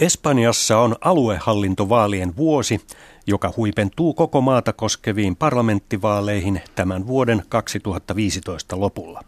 Espanjassa on aluehallintovaalien vuosi, joka huipentuu koko maata koskeviin parlamenttivaaleihin tämän vuoden 2015 lopulla.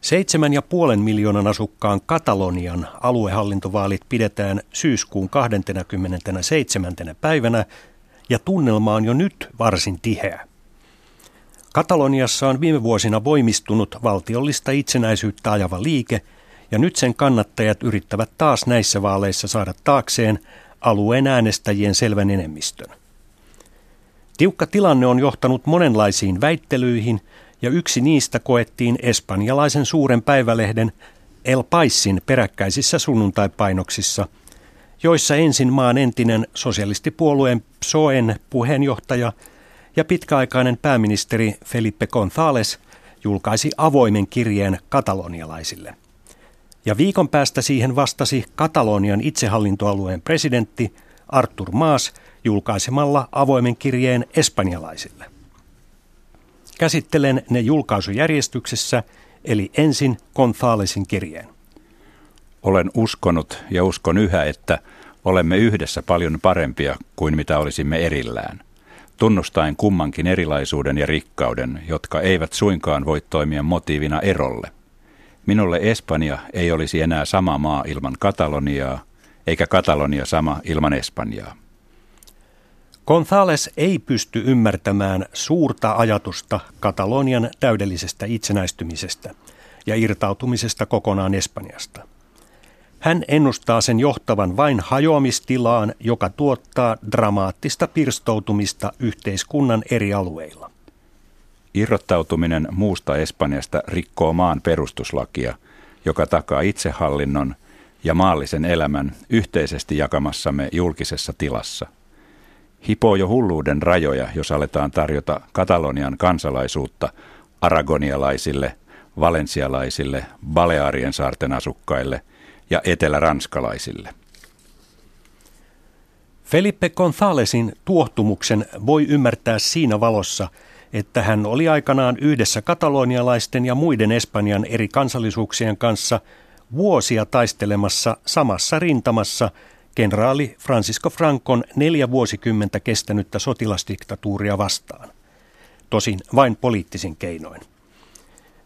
Seitsemän ja puolen miljoonan asukkaan Katalonian aluehallintovaalit pidetään syyskuun 27. päivänä ja tunnelma on jo nyt varsin tiheä. Kataloniassa on viime vuosina voimistunut valtiollista itsenäisyyttä ajava liike – ja nyt sen kannattajat yrittävät taas näissä vaaleissa saada taakseen alueen äänestäjien selvän enemmistön. Tiukka tilanne on johtanut monenlaisiin väittelyihin ja yksi niistä koettiin espanjalaisen suuren päivälehden El Paisin peräkkäisissä sunnuntaipainoksissa, joissa ensin maan entinen sosialistipuolueen PSOEn puheenjohtaja ja pitkäaikainen pääministeri Felipe González julkaisi avoimen kirjeen katalonialaisille – ja viikon päästä siihen vastasi Katalonian itsehallintoalueen presidentti Artur Maas julkaisemalla avoimen kirjeen espanjalaisille. Käsittelen ne julkaisujärjestyksessä, eli ensin Gonzalesin kirjeen. Olen uskonut ja uskon yhä, että olemme yhdessä paljon parempia kuin mitä olisimme erillään. Tunnustaen kummankin erilaisuuden ja rikkauden, jotka eivät suinkaan voi toimia motiivina erolle. Minulle Espanja ei olisi enää sama maa ilman Kataloniaa, eikä Katalonia sama ilman Espanjaa. González ei pysty ymmärtämään suurta ajatusta Katalonian täydellisestä itsenäistymisestä ja irtautumisesta kokonaan Espanjasta. Hän ennustaa sen johtavan vain hajoamistilaan, joka tuottaa dramaattista pirstoutumista yhteiskunnan eri alueilla. Irrottautuminen muusta Espanjasta rikkoo maan perustuslakia, joka takaa itsehallinnon ja maallisen elämän yhteisesti jakamassamme julkisessa tilassa. Hipoo jo hulluuden rajoja, jos aletaan tarjota Katalonian kansalaisuutta aragonialaisille, valensialaisille, Balearien saarten asukkaille ja eteläranskalaisille. Felipe Gonzálezin tuohtumuksen voi ymmärtää siinä valossa – että hän oli aikanaan yhdessä katalonialaisten ja muiden Espanjan eri kansallisuuksien kanssa vuosia taistelemassa samassa rintamassa kenraali Francisco Francon neljä vuosikymmentä kestänyttä sotilasdiktatuuria vastaan. Tosin vain poliittisin keinoin.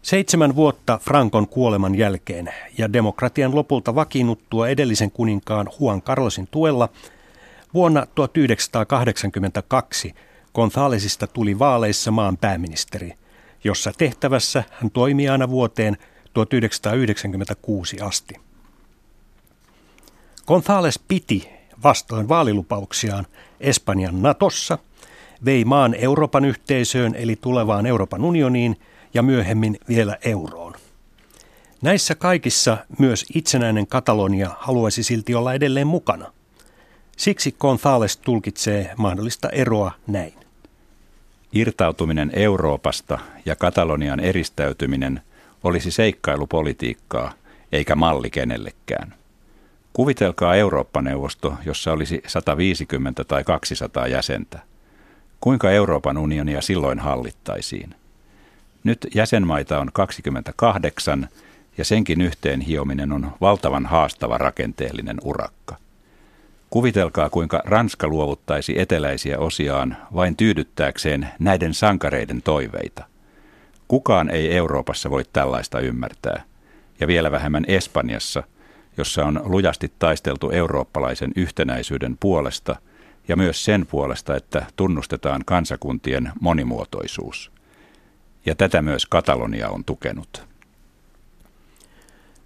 Seitsemän vuotta Frankon kuoleman jälkeen ja demokratian lopulta vakiinnuttua edellisen kuninkaan Juan Carlosin tuella vuonna 1982 Gonzalesista tuli vaaleissa maan pääministeri, jossa tehtävässä hän toimi aina vuoteen 1996 asti. Gonzales piti vastoin vaalilupauksiaan Espanjan Natossa, vei maan Euroopan yhteisöön eli tulevaan Euroopan unioniin ja myöhemmin vielä euroon. Näissä kaikissa myös itsenäinen Katalonia haluaisi silti olla edelleen mukana. Siksi Gonzales tulkitsee mahdollista eroa näin. Irtautuminen Euroopasta ja Katalonian eristäytyminen olisi seikkailupolitiikkaa eikä malli kenellekään. Kuvitelkaa Eurooppa-neuvosto, jossa olisi 150 tai 200 jäsentä. Kuinka Euroopan unionia silloin hallittaisiin? Nyt jäsenmaita on 28 ja senkin yhteen hiominen on valtavan haastava rakenteellinen urakka. Kuvitelkaa, kuinka Ranska luovuttaisi eteläisiä osiaan vain tyydyttääkseen näiden sankareiden toiveita. Kukaan ei Euroopassa voi tällaista ymmärtää, ja vielä vähemmän Espanjassa, jossa on lujasti taisteltu eurooppalaisen yhtenäisyyden puolesta ja myös sen puolesta, että tunnustetaan kansakuntien monimuotoisuus. Ja tätä myös Katalonia on tukenut.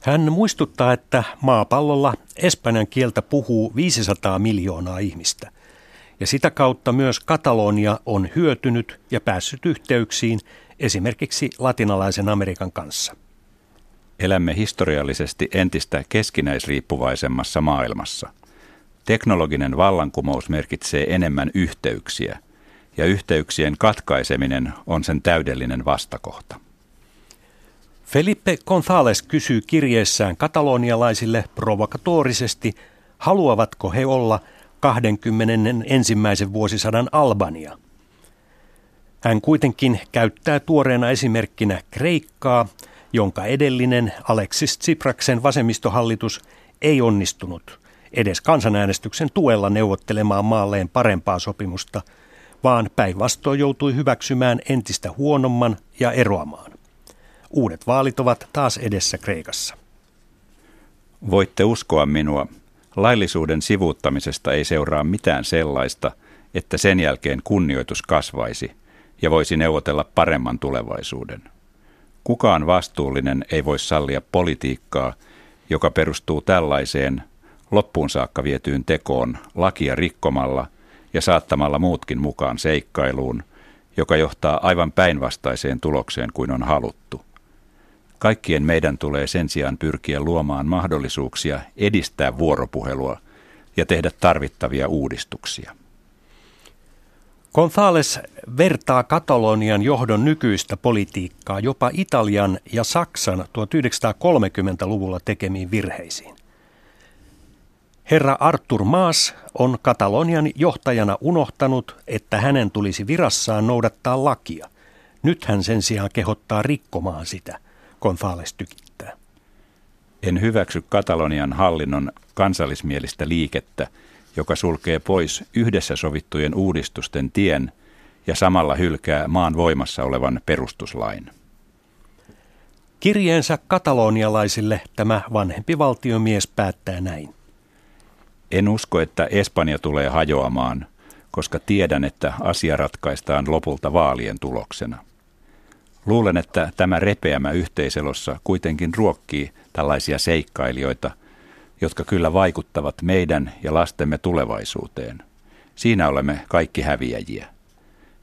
Hän muistuttaa, että maapallolla espanjan kieltä puhuu 500 miljoonaa ihmistä. Ja sitä kautta myös Katalonia on hyötynyt ja päässyt yhteyksiin esimerkiksi latinalaisen Amerikan kanssa. Elämme historiallisesti entistä keskinäisriippuvaisemmassa maailmassa. Teknologinen vallankumous merkitsee enemmän yhteyksiä, ja yhteyksien katkaiseminen on sen täydellinen vastakohta. Felipe González kysyy kirjeessään katalonialaisille provokatorisesti, haluavatko he olla 21. vuosisadan Albania. Hän kuitenkin käyttää tuoreena esimerkkinä Kreikkaa, jonka edellinen Alexis Tsipraksen vasemmistohallitus ei onnistunut, edes kansanäänestyksen tuella neuvottelemaan maalleen parempaa sopimusta, vaan päinvastoin joutui hyväksymään entistä huonomman ja eroamaan. Uudet vaalit ovat taas edessä Kreikassa. Voitte uskoa minua, laillisuuden sivuuttamisesta ei seuraa mitään sellaista, että sen jälkeen kunnioitus kasvaisi ja voisi neuvotella paremman tulevaisuuden. Kukaan vastuullinen ei voi sallia politiikkaa, joka perustuu tällaiseen loppuun saakka vietyyn tekoon lakia rikkomalla ja saattamalla muutkin mukaan seikkailuun, joka johtaa aivan päinvastaiseen tulokseen kuin on haluttu. Kaikkien meidän tulee sen sijaan pyrkiä luomaan mahdollisuuksia edistää vuoropuhelua ja tehdä tarvittavia uudistuksia. Gonzales vertaa Katalonian johdon nykyistä politiikkaa jopa Italian ja Saksan 1930-luvulla tekemiin virheisiin. Herra Artur Maas on Katalonian johtajana unohtanut, että hänen tulisi virassaan noudattaa lakia. Nyt hän sen sijaan kehottaa rikkomaan sitä, Gonzales tykittää. En hyväksy Katalonian hallinnon kansallismielistä liikettä, joka sulkee pois yhdessä sovittujen uudistusten tien ja samalla hylkää maan voimassa olevan perustuslain. Kirjeensä katalonialaisille tämä vanhempi valtiomies päättää näin. En usko, että Espanja tulee hajoamaan, koska tiedän, että asia ratkaistaan lopulta vaalien tuloksena. Luulen, että tämä repeämä yhteiselossa kuitenkin ruokkii tällaisia seikkailijoita – jotka kyllä vaikuttavat meidän ja lastemme tulevaisuuteen. Siinä olemme kaikki häviäjiä.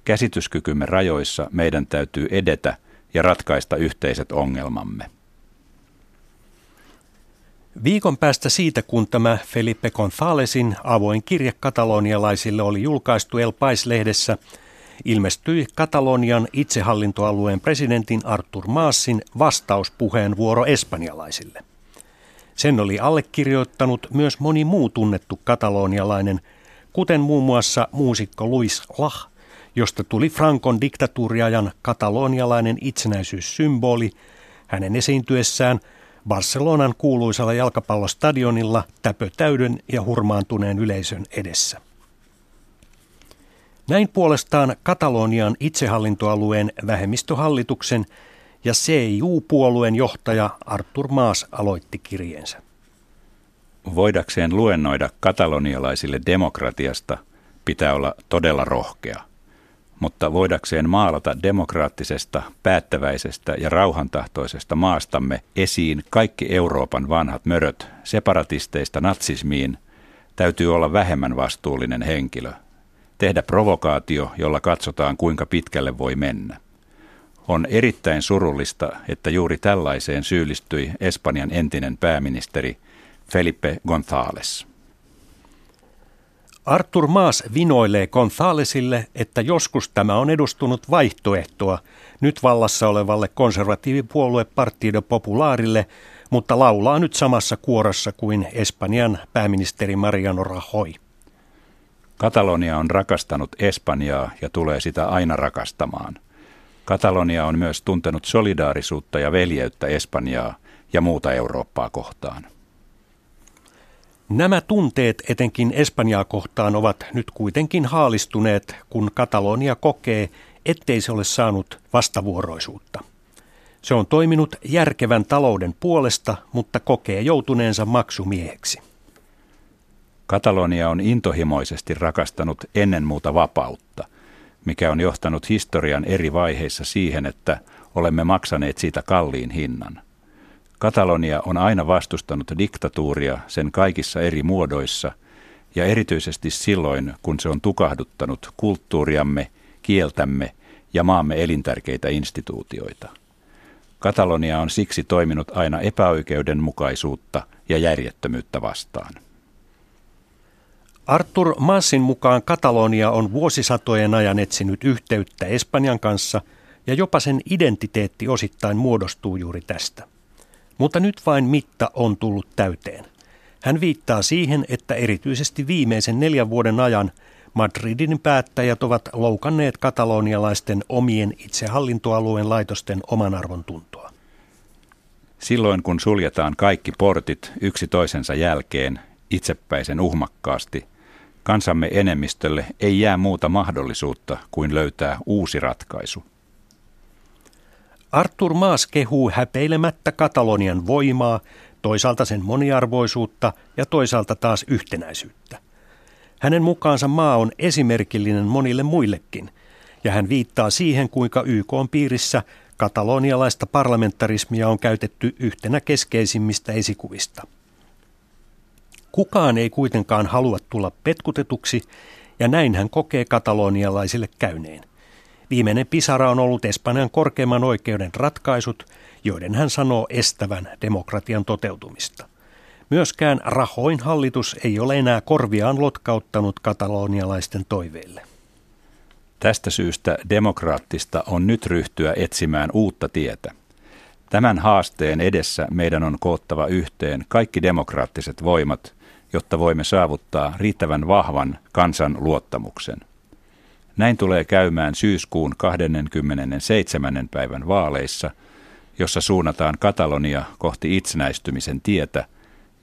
Käsityskykymme rajoissa meidän täytyy edetä ja ratkaista yhteiset ongelmamme. Viikon päästä siitä, kun tämä Felipe Gonzalesin avoin kirje katalonialaisille oli julkaistu El Pais-lehdessä, ilmestyi Katalonian itsehallintoalueen presidentin Artur Maasin vastauspuheenvuoro espanjalaisille. Sen oli allekirjoittanut myös moni muu tunnettu katalonialainen, kuten muun muassa muusikko Luis Lach, josta tuli Frankon diktatuuriajan katalonialainen itsenäisyyssymboli hänen esiintyessään Barcelonan kuuluisalla jalkapallostadionilla täpötäyden ja hurmaantuneen yleisön edessä. Näin puolestaan Katalonian itsehallintoalueen vähemmistöhallituksen ja CIU-puolueen johtaja Artur Maas aloitti kirjeensä. Voidakseen luennoida katalonialaisille demokratiasta pitää olla todella rohkea. Mutta voidakseen maalata demokraattisesta, päättäväisestä ja rauhantahtoisesta maastamme esiin kaikki Euroopan vanhat möröt separatisteista natsismiin, täytyy olla vähemmän vastuullinen henkilö. Tehdä provokaatio, jolla katsotaan kuinka pitkälle voi mennä. On erittäin surullista, että juuri tällaiseen syyllistyi Espanjan entinen pääministeri Felipe González. Artur Maas vinoilee Gonzálezille, että joskus tämä on edustunut vaihtoehtoa nyt vallassa olevalle konservatiivipuolue Partido Populaarille, mutta laulaa nyt samassa kuorossa kuin Espanjan pääministeri Mariano Rajoy. Katalonia on rakastanut Espanjaa ja tulee sitä aina rakastamaan. Katalonia on myös tuntenut solidaarisuutta ja veljeyttä Espanjaa ja muuta Eurooppaa kohtaan. Nämä tunteet etenkin Espanjaa kohtaan ovat nyt kuitenkin haalistuneet, kun Katalonia kokee, ettei se ole saanut vastavuoroisuutta. Se on toiminut järkevän talouden puolesta, mutta kokee joutuneensa maksumieheksi. Katalonia on intohimoisesti rakastanut ennen muuta vapautta, mikä on johtanut historian eri vaiheissa siihen, että olemme maksaneet siitä kalliin hinnan. Katalonia on aina vastustanut diktatuuria sen kaikissa eri muodoissa ja erityisesti silloin, kun se on tukahduttanut kulttuuriamme, kieltämme ja maamme elintärkeitä instituutioita. Katalonia on siksi toiminut aina epäoikeudenmukaisuutta ja järjettömyyttä vastaan. Artur Massin mukaan Katalonia on vuosisatojen ajan etsinyt yhteyttä Espanjan kanssa ja jopa sen identiteetti osittain muodostuu juuri tästä. Mutta nyt vain mitta on tullut täyteen. Hän viittaa siihen, että erityisesti viimeisen neljän vuoden ajan Madridin päättäjät ovat loukanneet katalonialaisten omien itsehallintoalueen laitosten oman arvon tuntoa. Silloin kun suljetaan kaikki portit yksi toisensa jälkeen itsepäisen uhmakkaasti, kansamme enemmistölle ei jää muuta mahdollisuutta kuin löytää uusi ratkaisu. Artur Maas kehuu häpeilemättä Katalonian voimaa, toisaalta sen moniarvoisuutta ja toisaalta taas yhtenäisyyttä. Hänen mukaansa maa on esimerkillinen monille muillekin, ja hän viittaa siihen, kuinka YK on piirissä katalonialaista parlamentarismia on käytetty yhtenä keskeisimmistä esikuvista. Kukaan ei kuitenkaan halua tulla petkutetuksi, ja näin hän kokee katalonialaisille käyneen. Viimeinen pisara on ollut Espanjan korkeimman oikeuden ratkaisut, joiden hän sanoo estävän demokratian toteutumista. Myöskään Rahoin hallitus ei ole enää korviaan lotkauttanut katalonialaisten toiveille. Tästä syystä demokraattista on nyt ryhtyä etsimään uutta tietä. Tämän haasteen edessä meidän on koottava yhteen kaikki demokraattiset voimat, jotta voimme saavuttaa riittävän vahvan kansan luottamuksen. Näin tulee käymään syyskuun 27. päivän vaaleissa, jossa suunnataan Katalonia kohti itsenäistymisen tietä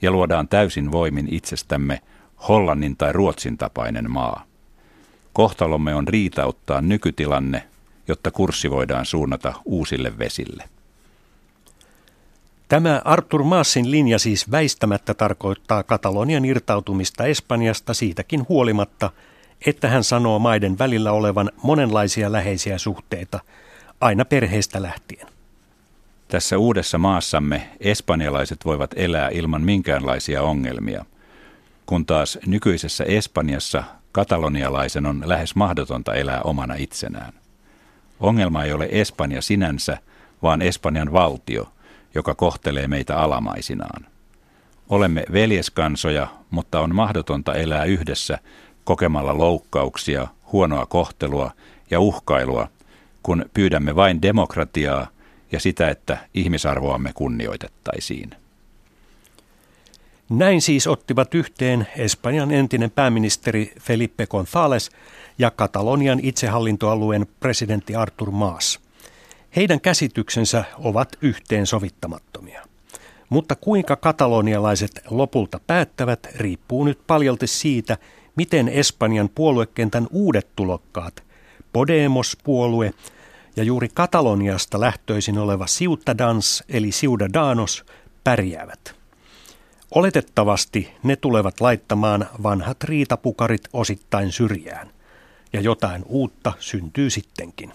ja luodaan täysin voimin itsestämme Hollannin tai Ruotsin tapainen maa. Kohtalomme on riitauttaa nykytilanne, jotta kurssi voidaan suunnata uusille vesille. Tämä Artur Maassin linja siis väistämättä tarkoittaa Katalonian irtautumista Espanjasta siitäkin huolimatta, että hän sanoo maiden välillä olevan monenlaisia läheisiä suhteita, aina perheestä lähtien. Tässä uudessa maassamme espanjalaiset voivat elää ilman minkäänlaisia ongelmia, kun taas nykyisessä Espanjassa katalonialaisen on lähes mahdotonta elää omana itsenään. Ongelma ei ole Espanja sinänsä, vaan Espanjan valtio, joka kohtelee meitä alamaisinaan. Olemme veljeskansoja, mutta on mahdotonta elää yhdessä kokemalla loukkauksia, huonoa kohtelua ja uhkailua, kun pyydämme vain demokratiaa ja sitä, että ihmisarvoamme kunnioitettaisiin. Näin siis ottivat yhteen Espanjan entinen pääministeri Felipe González ja Katalonian itsehallintoalueen presidentti Artur Maas. Heidän käsityksensä ovat yhteensovittamattomia. Mutta kuinka katalonialaiset lopulta päättävät, riippuu nyt paljolti siitä, miten Espanjan puoluekentän uudet tulokkaat, Podemos-puolue ja juuri Kataloniasta lähtöisin oleva Ciutadans eli Ciudadanos pärjäävät. Oletettavasti ne tulevat laittamaan vanhat riitapukarit osittain syrjään, ja jotain uutta syntyy sittenkin.